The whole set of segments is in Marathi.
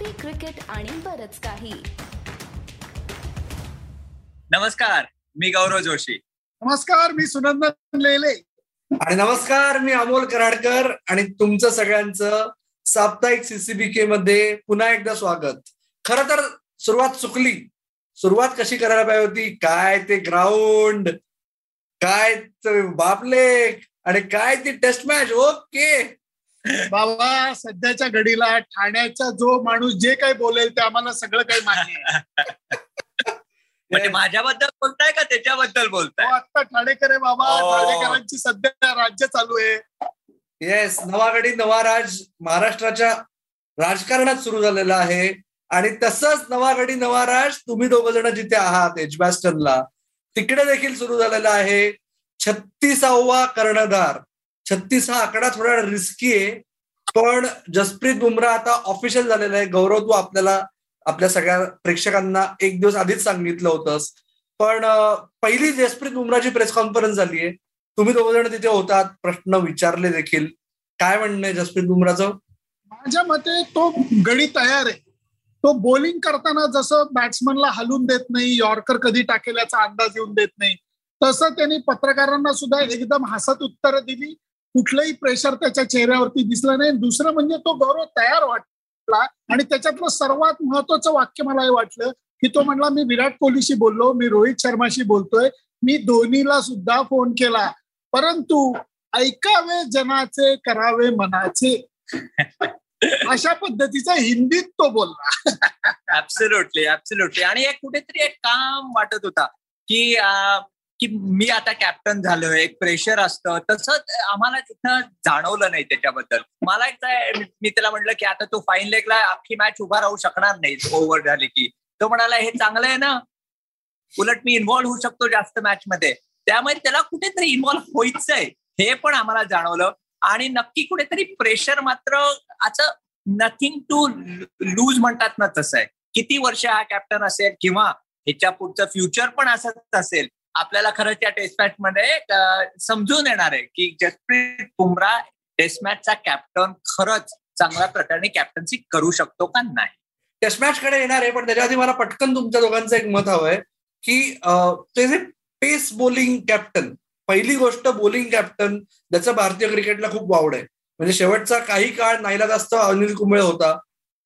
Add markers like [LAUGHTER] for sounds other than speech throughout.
कॉफी क्रिकेट आणि बरच काही. नमस्कार मी गौरव जोशी. नमस्कार मी सुनंदन लेले. आणि नमस्कार मी अमोल कराडकर आणि तुमचं सगळ्यांचं साप्ताहिक सीसीबीके मध्ये पुन्हा एकदा स्वागत. खर तर सुरुवात चुकली. सुरुवात कशी करायला पाहिजे होती? काय ते ग्राउंड काय बापले आणि काय ती टेस्ट मॅच ओके बाबा सध्याच्या घडीला ठाण्याचा जो माणूस जे काही बोलेल ते आम्हाला सगळं काही मान्य आहे. [LAUGHS] म्हणजे माझ्याबद्दल बोलताय का त्याच्याबद्दल बोलताय? तो आता ठाणेकर आहे बाबा. हो. ठाणेकरांची सध्या राज्य चालू आहे. येस नवागडी नवा राज महाराष्ट्राच्या राजकारणात सुरू झालेला आहे. आणि तसंच नवागडी नवा राज तुम्ही दोघ जण जिथे आहात एजबॅस्टनला तिकडे देखील सुरू झालेला आहे. छत्तीसावा कर्णधार. छत्तीस हा आकडा थोडा रिस्की आहे पण जसप्रीत बुमराह आता ऑफिशियल झालेला आहे. गौरव तू आपल्याला आपल्या सगळ्या प्रेक्षकांना एक दिवस आधीच सांगितलं होतंस. पण पहिली जसप्रीत बुमराहची प्रेस कॉन्फरन्स झाली आहे. तुम्ही दोघ जण तिथे होतात प्रश्न विचारले देखील. काय म्हणणं आहे जसप्रीत बुमराचं? माझ्या मते तो गडी तयार आहे. तो बॉलिंग करताना जसं बॅट्समनला हलून देत नाही यॉर्कर कधी टाकेल याचा अंदाज येऊन देत नाही तसं त्यांनी पत्रकारांना सुद्धा एकदम हसत उत्तरं दिली. कुठलंही प्रेशर त्याच्या चेहऱ्यावरती दिसलं नाही. दुसरं म्हणजे तो गौरव तयार वाटला आणि त्याच्यातलं सर्वात महत्वाचं वाक्य मला हे वाटलं की तो म्हणला मी विराट कोहलीशी बोललो मी रोहित शर्माशी बोलतोय मी धोनीला सुद्धा फोन केला. परंतु ऐकावे जनाचे करावे मनाचे. [LAUGHS] अशा पद्धतीचा हिंदीत तो बोलला. [LAUGHS] ऍब्सोल्युटली ऍब्सोल्युटली आणि एक कुठेतरी एक काम वाटत होता की की मी आता कॅप्टन झालोय एक प्रेशर असतं. तसंच आम्हाला तिथं जाणवलं नाही त्याच्याबद्दल. मला एकदा मी त्याला म्हटलं की आता तू फाईन लेगला अख्खी मॅच उभा राहू शकणार नाही ओव्हर झाली की. तो म्हणाला हे चांगलं आहे ना? उलट मी इन्व्हॉल्व्ह होऊ शकतो जास्त मॅच मध्ये. त्यामुळे त्याला कुठेतरी इन्व्हॉल्व्ह व्हायचंय हे पण आम्हाला जाणवलं. आणि नक्की कुठेतरी प्रेशर मात्र असं नथिंग टू लूज म्हणतात ना तसं आहे. किती वर्ष हा कॅप्टन असेल किंवा ह्याच्या पुढचं फ्युचर पण असंच असेल आपल्याला खरं त्या टेस्ट मॅच मध्ये समजून येणार आहे की जसप्रीत बुमरा टेस्ट मॅचचा कॅप्टन खरंच चांगल्या प्रकारे कॅप्टन्सी करू शकतो का नाही? टेस्ट मॅच कडे येणार आहे पण त्याच्या आधी मला पटकन तुमच्या दोघांचं एक मत हवंय की ते जे पेस बॉलिंग कॅप्टन पहिली गोष्ट बॉलिंग कॅप्टन ज्याचं भारतीय क्रिकेटला खूप वावड आहे. म्हणजे शेवटचा काही काळ नाहीला जास्त अनिल कुंबळे होता.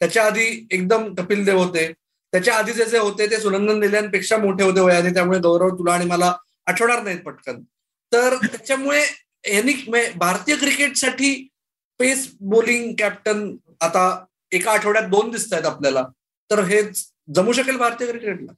त्याच्या आधी एकदम कपिल देव होते. त्याच्या आधी जे जे होते ते सुनंदन दिल्यांपेक्षा मोठे होते वयाने त्यामुळे गौरव तुला आणि मला आठवणार नाहीत पटकन. तर त्याच्यामुळे यांनी भारतीय क्रिकेटसाठी पेस बॉलिंग कॅप्टन आता एका आठवड्यात दोन दिसत आहेत आपल्याला. तर हे जमू शकेल भारतीय क्रिकेटला?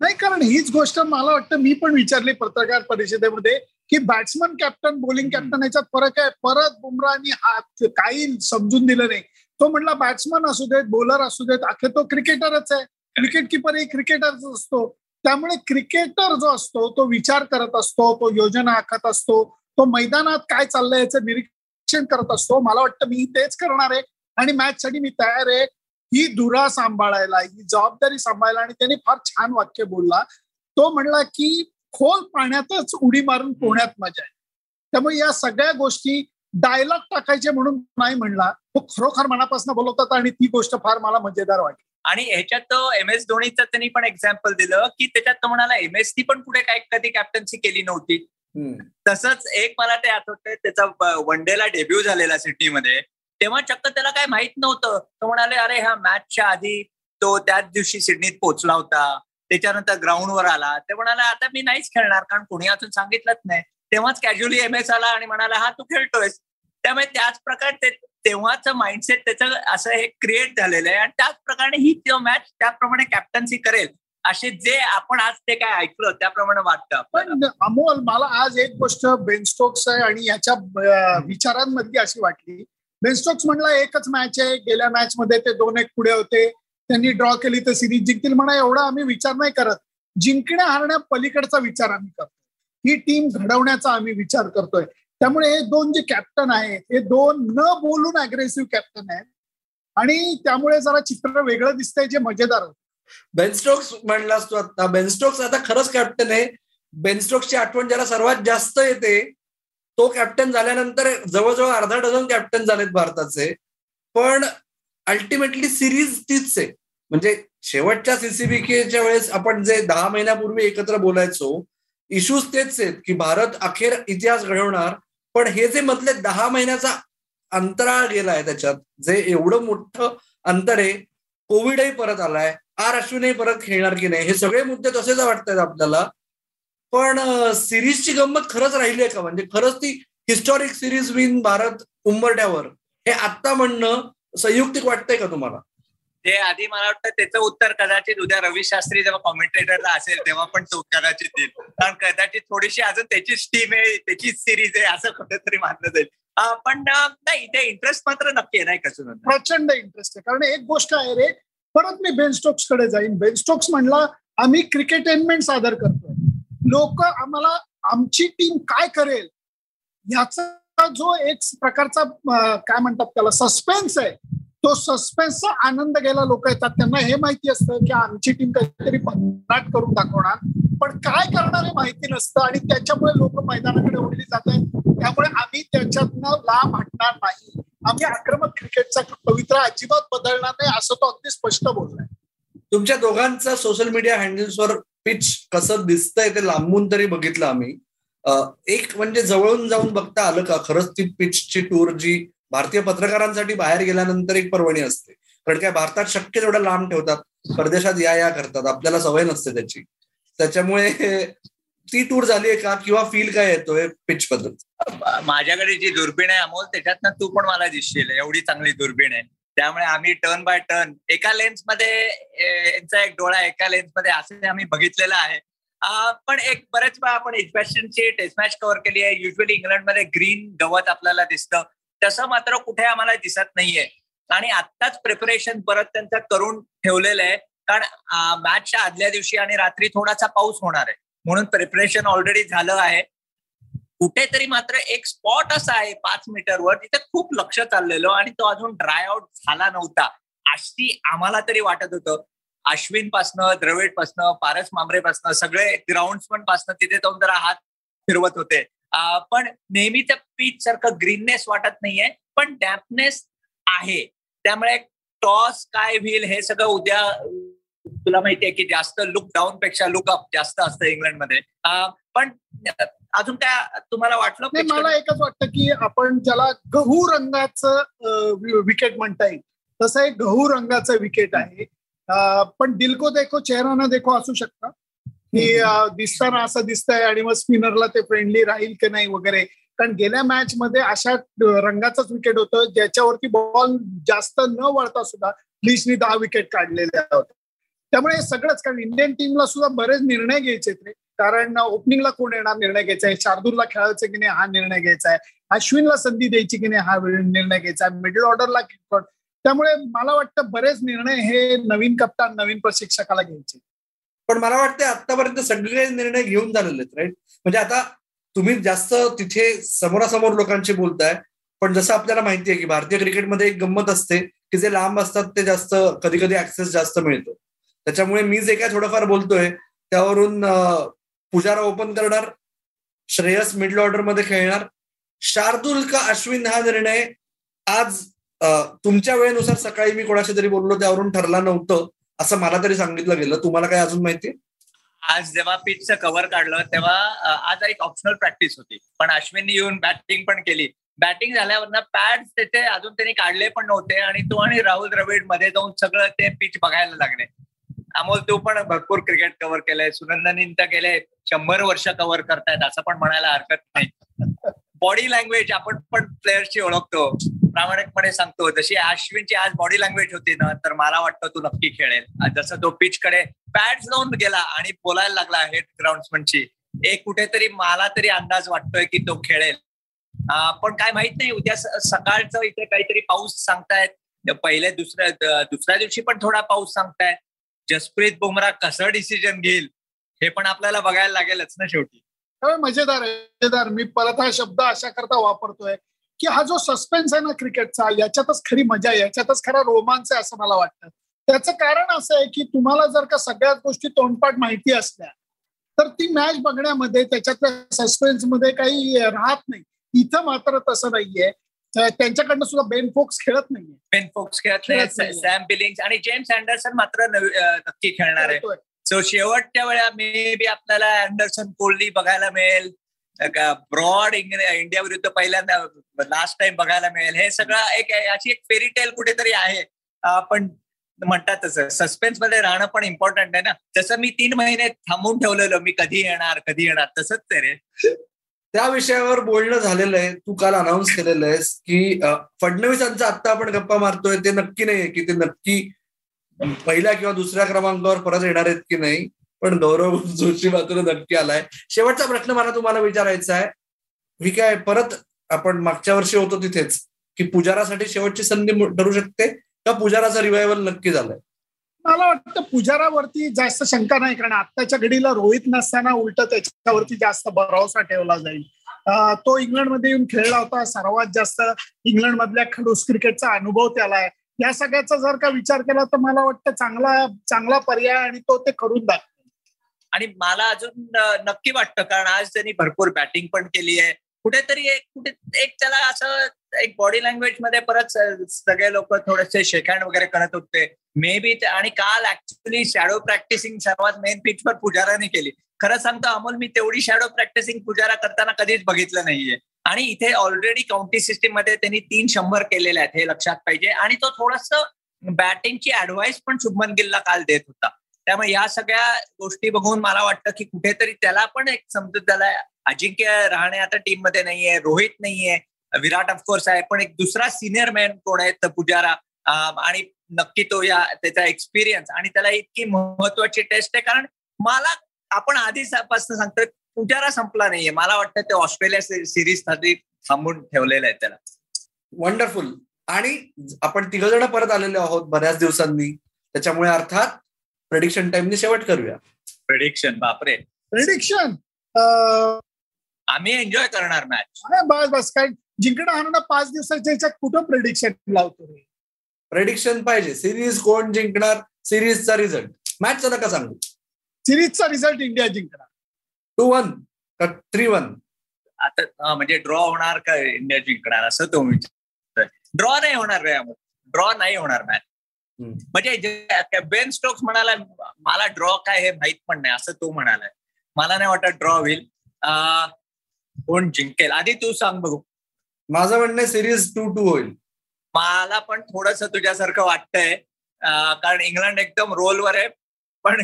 नाही कारण हीच गोष्ट मला वाटतं मी पण विचारली पत्रकार परिषदेमध्ये की बॅट्समन कॅप्टन बॉलिंग कॅप्टन याच्यात फरक आहे? परत बुमराहनी हात काही समजून दिलं नाही. तो म्हणला बॅट्समन असू देत बॉलर असू देत अखेर तो क्रिकेटरच आहे. क्रिकेट किपर एक क्रिकेटरच असतो त्यामुळे क्रिकेटर जो असतो तो विचार करत असतो तो योजना आखत असतो तो मैदानात काय चाललंय याचं निरीक्षण करत असतो. मला वाटतं मी तेच करणार आहे आणि मॅच साठी मी तयार आहे. ही धुरा सांभाळायला ही जबाबदारी सांभाळायला आणि त्यांनी फार छान वाक्य बोलला. तो म्हणला की खोल पाण्यातच उडी मारून पोहण्यात मजा आहे. त्यामुळे या सगळ्या गोष्टी डायलॉग टाकायचे म्हणून नाही म्हणला. तो खरोखर मनापासून बोलवतात आणि ती गोष्ट फार मला मजेदार वाटली. आणि ह्याच्यात तो एम एस धोनीचं त्यांनी पण एक्झाम्पल दिलं की त्याच्यात तो म्हणाला एम एस पण पुढे काय कधी कॅप्टन्सी केली नव्हती. तसंच एक मला ते आठवतंय त्याचा वन डेला डेब्यू झालेला सिडनीमध्ये. तेव्हा चक्क त्याला काय माहीत नव्हतं. तो म्हणाले अरे हा मॅचच्या आधी तो त्याच दिवशी सिडनीत पोहोचला होता. त्याच्यानंतर ग्राउंडवर आला. ते म्हणाला आता मी नाहीच खेळणार कारण कोणी अजून सांगितलंच नाही. तेव्हाच कॅज्युअली एम एस आला आणि म्हणाला हा तू खेळतोयस. त्यामुळे त्याच प्रकारे ते तेव्हाच माइंडसेट त्याचं असं हे क्रिएट झालेलं आहे. आणि त्याचप्रकारे ही मॅच त्याप्रमाणे कॅप्टन्सी करेल असे जे आपण आज ते काय ऐकलं त्याप्रमाणे वाटतं पण अमोल मला आज एक गोष्ट बेनस्टोक्स आहे आणि याच्या विचारांमध्ये विचारांमधली अशी वाटली. बेनस्टोक्स म्हणला एकच मॅच आहे. गेल्या मॅच मध्ये ते दोन एक पुढे होते. त्यांनी ड्रॉ केली तर सिरीज जिंकतील. म्हणा एवढा आम्ही विचार नाही करत. जिंकण्या हारण्या पलीकडचा विचार आम्ही करतो ही टीम घडवण्याचा आम्ही विचार करतोय. त्यामुळे हे दोन जे कॅप्टन आहेत हे दोन न बोलून अग्रेसिव्ह कॅप्टन आहेत. आणि त्यामुळे जरा चित्र वेगळं दिसतंय जे मजेदार होत. बेनस्टोक्स म्हणलास तू आता. बेनस्टोक्स आता खरंच कॅप्टन आहे. बेनस्टोक्सची आठवण ज्याला सर्वात जास्त येते तो कॅप्टन झाल्यानंतर जवळजवळ अर्धा डझन कॅप्टन झालेत भारताचे. पण अल्टिमेटली सिरीज तीच आहे. म्हणजे शेवटच्या सीसीबीकेच्या वेळेस आपण जे दहा महिन्यापूर्वी एकत्र बोलायचो इश्यूज तेच आहेत की भारत अखेर इतिहास घडवणार पण हे जे मधले दहा महिन्याचा अंतराळ गेलाय त्याच्यात जे एवढं मोठं अंतर आहे कोविडही परत आलाय आर अश्विनही परत खेळणार की नाही हे सगळे मुद्दे तसेच वाटतात आपल्याला. पण सिरीजची गंमत खरंच राहिली आहे का? म्हणजे खरंच ती हिस्टॉरिक सिरीज विन भारत उंबरट्यावर हे आत्ता म्हणणं संयुक्तिक वाटतंय का तुम्हाला? ते आधी मला वाटतं त्याचं उत्तर कदाचित उद्या रवी शास्त्री जेव्हा कॉमेंटेटरला असेल तेव्हा पण तो कदाचित देईल कारण कदाचित थोडीशी अजून त्याचीच टीम आहे त्याचीच सिरीज आहे असं कुठेतरी मानलं जाईल. पण नाही ते इंटरेस्ट मात्र नक्की नाही कसं प्रचंड इंटरेस्ट आहे. कारण एक गोष्ट आहे रे परत मी बेन स्टोक्सकडे जाईन. बेन स्टोक्स म्हणला आम्ही क्रिकेटेनमेंट सादर करतोय. लोक आम्हाला आमची टीम काय करेल? याचा जो एक प्रकारचा काय म्हणतात त्याला सस्पेन्स आहे. तो सस्पेन्सचा आनंद घ्यायला लोक येतात. त्यांना हे माहिती असतं की आमची टीम काहीतरी भन्नाट करून दाखवणार. पण काय करणार हे माहिती नसतं आणि त्याच्यामुळे लोक मैदानाकडे ओढली जात आहेत त्यामुळे आम्ही त्याच्यातनं लांब हटणार नाही. आम्ही आक्रमक क्रिकेटचा पवित्र अजिबात बदलणार नाही असं तो अगदी स्पष्ट बोललाय तुमच्या दोघांचा सोशल मीडिया हँडल्सवर पिच कसं दिसतंय ते लांबून तरी बघितलं आम्ही. एक म्हणजे जवळून जाऊन बघता आलं का? खरंच ती पिचची टूर जी भारतीय पत्रकारांसाठी बाहेर गेल्यानंतर एक पर्वणी असते. कारण काय? भारतात शक्य तेवढं लांब ठेवतात परदेशात या या करतात. आपल्याला सवय नसते त्याची. त्याच्यामुळे ती टूर झाली आहे का? किंवा फील काय येतोय? पिच पद्धत माझ्याकडे जी दुर्बीण आहे अमोल त्याच्यातनं तू पण मला दिसशील. एवढी चांगली दुर्बीण आहे. त्यामुळे आम्ही टर्न बाय टर्न एका लेन्समध्ये यांचा एक डोळा एका लेन्समध्ये असं आम्ही बघितलेलं आहे. पण एक बरेच वेळा आपण एज्युकेशनची टेस्ट मॅच कव्हर केली आहे. युजली इंग्लंडमध्ये ग्रीन गवत आपल्याला दिसतं. तसं मात्र कुठे आम्हाला दिसत नाहीये. आणि आत्ताच प्रिपरेशन परत त्यांचं करून ठेवलेलं आहे. कारण मॅचच्या आदल्या दिवशी आणि रात्री थोडासा पाऊस होणार आहे. म्हणून प्रिपरेशन ऑलरेडी झालं आहे. कुठेतरी मात्र एक स्पॉट असा आहे पाच मीटरवर तिथे खूप लक्ष चाललेलं आणि तो अजून ड्राय आउट झाला नव्हता. अशी आम्हाला तरी वाटत होतं. अश्विन पासनं द्रविड पासनं पारस मांबरे पासनं सगळे ग्राउंड पासनं तिथे जाऊन जरा हात फिरवत होते. पण नेहमी त्या पीच सारखं ग्रीननेस वाटत नाहीये पण डॅम्पनेस आहे. त्यामुळे टॉस काय होईल हे सगळं उद्या तुला माहितीये की जास्त लुक डाऊन पेक्षा लुक अप जास्त असतं इंग्लंडमध्ये. पण अजून काय तुम्हाला वाटलं मला एकच वाटतं की आपण ज्याला गहू रंगाचं विकेट म्हणता येईल तसं एक गहू रंगाचं विकेट आहे. पण दिलको देखो चेहरा ना देखो असू शकतं. की दिसताना असं दिसतंय आणि मग स्पिनरला ते फ्रेंडली राहील की नाही वगैरे. कारण गेल्या मॅच मध्ये अशा रंगाचंच विकेट होतं ज्याच्यावरती बॉल जास्त न वळता सुद्धा लिशनी दहा विकेट काढलेल्या होत्या त्यामुळे सगळंच कारण इंडियन टीमला सुद्धा बरेच निर्णय घ्यायचे रे. कारण ओपनिंगला कोण येणार निर्णय घ्यायचा आहे? शार्दूलला खेळायचं की नाही हा निर्णय घ्यायचा आहे. अश्विनला संधी द्यायची की नाही हा निर्णय घ्यायचा आहे. मिडल ऑर्डरला त्यामुळे मला वाटतं बरेच निर्णय हे नवीन कप्तान नवीन प्रशिक्षकाला घ्यायचे पण मला वाटतं आतापर्यंत सगळे निर्णय घेऊन झालेले आहेत राईट म्हणजे आता तुम्ही जास्त तिथे समोरासमोर लोकांशी बोलताय पण जसं आपल्याला माहिती आहे की भारतीय क्रिकेटमध्ये एक गंमत असते की जे लांब असतात ते जास्त कधी कधी ऍक्सेस जास्त मिळतो. त्याच्यामुळे मी जे काय थोडंफार बोलतोय त्यावरून पुजारा ओपन करणार श्रेयस मिडल ऑर्डरमध्ये खेळणार शार्दुल का अश्विन हा निर्णय आज तुमच्या वेळेनुसार सकाळी मी कोणाशी तरी बोललो त्यावरून ठरला नव्हतं. असं मला तरी सांगितलं गेलं. तुम्हाला काय अजून माहिती? आज जेव्हा पिचचं कव्हर काढलं तेव्हा आज एक ऑप्शनल प्रॅक्टिस होती. पण अश्विनने येऊन बॅटिंग पण केली. बॅटिंग झाल्यावर पॅड त्याचे अजून त्यांनी काढले पण नव्हते आणि तो आणि राहुल द्रविडमध्ये जाऊन सगळं ते पिच बघायला लागले. अमोल तू पण भरपूर क्रिकेट कव्हर केलंय. सुनंदनी तर गेले शंभर वर्ष कव्हर करतायत असं पण म्हणायला हरकत नाही. बॉडी लँग्वेज आपण पण प्लेयर्सची ओळखतो. प्रामाणिकपणे सांगतो जशी अश्विनची आज बॉडी लँग्वेज होती ना तर मला वाटतं तू नक्की खेळेल. जसं तो पिच कडे पॅड लावून गेला आणि बोलायला लागला हेड ग्राउंडमनची एक कुठेतरी मला तरी अंदाज वाटतोय की तो खेळेल. पण काय माहीत नाही उद्या सकाळचं इथे काहीतरी पाऊस सांगतायत. पहिले दुसऱ्या दुसऱ्या दिवशी पण थोडा पाऊस सांगतायत जसप्रीत बुमरा कसं डिसिजन घेईल हे पण आपल्याला बघायला लागेलच ना शेवटी. मजेदार मजेदार. मी परत हा शब्द अशा करता वापरतोय. की हा जो सस्पेन्स आहे ना क्रिकेटचा याच्यातच खरी मजा आहे याच्यातच खरा रोमांच आहे असं मला वाटतं. त्याचं कारण असं आहे की तुम्हाला जर का सगळ्याच गोष्टी तोंडपाठ माहिती असल्या तर ती मॅच बघण्यामध्ये त्याच्यातल्या सस्पेन्समध्ये काही राहत नाही. इथं मात्र तसं नाहीये. त्या- त्यांच्याकडनं सुद्धा बेन फोक्स खेळत नाहीये. बेन फोक्स खेळत नाही. सॅम बिलिंग्स आणि जेम्स अँडरसन मात्र नक्की खेळणार आहे. सो शेवटच्या वेळा मे बी आपल्याला अँडरसन कोहली बघायला मिळेल. ब्रॉड इंडिया विरुद्ध पहिल्यांदा लास्ट टाइम बघायला मिळेल. हे सगळं एक अशी एक फेरी टेल कुठेतरी आहे. पण म्हणतात तसं सस्पेन्समध्ये राहणं पण इम्पॉर्टंट आहे ना. जसं मी तीन महिने थांबून ठेवलेलो मी कधी येणार कधी येणार तसंच ते रे. त्या विषयावर बोलणं झालेलं आहे. तू काल अनाऊन्स केलेलं आहेस की फडणवीसांचं आता आपण गप्पा मारतोय ते नक्की नाहीये की ते नक्की पहिल्या किंवा दुसऱ्या क्रमांकावर परत येणार आहेत की नाही. पण गौरव जोशी मात्र नक्की आलाय. शेवटचा प्रश्न मला तुम्हाला विचारायचा आहे. ही काय परत आपण मागच्या वर्षी होतो तिथेच की पुजारासाठी शेवटची संधी ठरू शकते का पुजाराचा रिवायवल नक्की झालाय? मला वाटतं पुजारावरती जास्त शंका नाही कारण आत्ताच्या घडीला रोहित नसताना उलट त्याच्यावरती जास्त भरोसा ठेवला जाईल. तो इंग्लंडमध्ये येऊन खेळला होता सर्वात जास्त इंग्लंड मधल्या खडूस क्रिकेटचा अनुभव त्याला आहे. या सगळ्याचा जर का विचार केला तर मला वाटतं चांगला चांगला पर्याय आणि तो ते करून दाखव आणि मला अजून नक्की वाटतं कारण आज त्यांनी भरपूर बॅटिंग पण केली आहे. कुठेतरी एक कुठे एक त्याला असं एक बॉडी लँग्वेजमध्ये परत सगळे लोक थोडेसे शेकहँड वगैरे करत होते. मे बी आणि काल ऍक्च्युली शॅडो प्रॅक्टिसिंग सर्वात मेन पिचवर पुजाराने केली. खरं सांगतो अमोल मी तेवढी शॅडो प्रॅक्टिसिंग पुजारा करताना कधीच बघितलं नाहीये. आणि इथे ऑलरेडी काउंटी सिस्टीममध्ये त्यांनी तीन शंभर केलेले आहेत हे लक्षात पाहिजे. आणि तो थोडस बॅटिंगची ऍडवाइस पण शुभमन गिलला काल देत होता. त्यामुळे या सगळ्या गोष्टी बघून मला वाटतं की कुठेतरी त्याला पण एक समजूत त्याला अजिंक्य राहणे आता टीममध्ये नाहीये रोहित नाहीये विराट ऑफकोर्स आहे पण एक दुसरा सिनियर मॅन कोण आहे तर पुजारा. आणि नक्की तो या त्याचा एक्सपिरियन्स आणि त्याला इतकी महत्वाची टेस्ट आहे कारण मला आपण आधीपासून सांगतोय पुजारा संपला नाहीये. मला वाटतं ते ऑस्ट्रेलिया सिरीजसाठी थांबून ठेवलेलं आहे त्याला. वंडरफुल आणि आपण तिघ जण परत आलेले आहोत बऱ्याच दिवसांनी. त्याच्यामुळे अर्थात प्रेडिक्शन टाइमनी शेवट करूया. प्रेडिक्शन बापरे. प्रेडिक्शन आम्ही एन्जॉय करणार मॅच बस बस. काय जिंकणं हाणणं पाच दिवसाच्या ह्याच्यात कुठं प्रेडिक्शन लावतो रे? प्रेडिक्शन पाहिजे. सिरीज कोण जिंकणार? सिरीजचा रिझल्ट मॅचचा नका सांगू. सिरीजचा रिझल्ट इंडिया जिंकणार. टू वन का थ्री वन आता म्हणजे ड्रॉ होणार का इंडिया जिंकणार? असं तो विचार. ड्रॉ नाही होणार रे ड्रॉ नाही होणार मॅच. म्हणजे जे- बेन स्टोक्स म्हणाला मला ड्रॉ काय हे माहीत पण नाही असं तो म्हणालाय. मला नाही वाटत ड्रॉ होईल. कोण जिंकेल? आधी तू सांग बघू. माझं म्हणणं सिरीज टू टू होईल. मला पण थोडस तुझ्यासारखं वाटतंय. कारण इंग्लंड एकदम रोलवर आहे. पण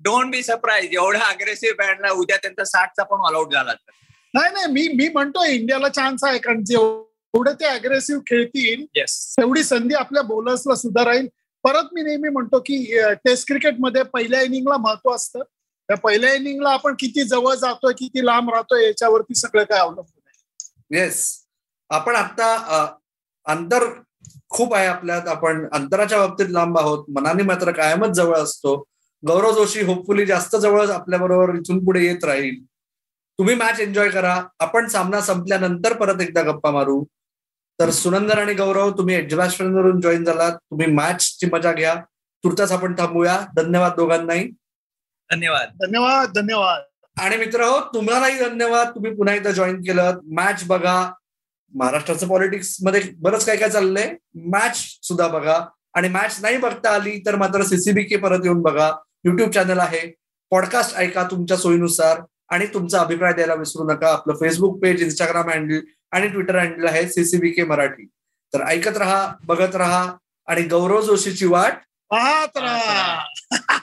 डोंट बी सरप्राईज एवढ्या अग्रेसिव्ह बँडला उद्या त्यांचा साठचा पण ऑल आउट झाला तर. नाही नाही मी मी म्हणतोय इंडियाला चान्स आहे कारण जेवढे ते अग्रेसिव्ह खेळतील तेवढी संधी आपल्या बॉलर्सला सुद्धा राहील. परत मी नेहमी म्हणतो की टेस्ट क्रिकेटमध्ये पहिल्या इनिंगला महत्त्व असतं. त्या पहिल्या इनिंगला आपण किती जवळ जातोय किती लांब राहतोय याच्यावरती सगळं काय अवलंबून आहे येस आपण आता अंतर खूप आहे आपल्यात. आपण अंतराच्या बाबतीत लांब आहोत. मनाने मात्र कायमच जवळ असतो. गौरव जोशी होपफुली जास्त जवळ आपल्याबरोबर इथून पुढे येत राहील. तुम्ही मॅच एन्जॉय करा. आपण सामना संपल्यानंतर परत एकदा गप्पा मारू. तर सुनंदन आणि गौरव तुम्ही वरून जॉईन झालात. तुम्ही मॅचची मजा घ्या. तुर्तास आपण थांबूया. धन्यवाद दोघांनाही. धन्यवाद. धन्यवाद धन्यवाद. आणि मित्र हो तुम्हालाही धन्यवाद. तुम्ही पुन्हा एकदा जॉईन केलं मॅच बघा. महाराष्ट्राचं पॉलिटिक्समध्ये बरंच काय काय चाललंय. मॅच सुद्धा बघा. आणि मॅच नाही बघता आली तर मात्र सीसीबी के परत येऊन बघा. युट्यूब चॅनल आहे. पॉडकास्ट ऐका तुमच्या सोयीनुसार. आणि तुमचा अभिप्राय द्यायला विसरू नका. आपलं फेसबुक पेज इंस्टाग्राम हँडल आणि ट्विटर हँडल आहे सीसीबी के मराठी. तर ऐकत राहा बघत राहा आणि गौरव जोशीची वाट पाहत राहा.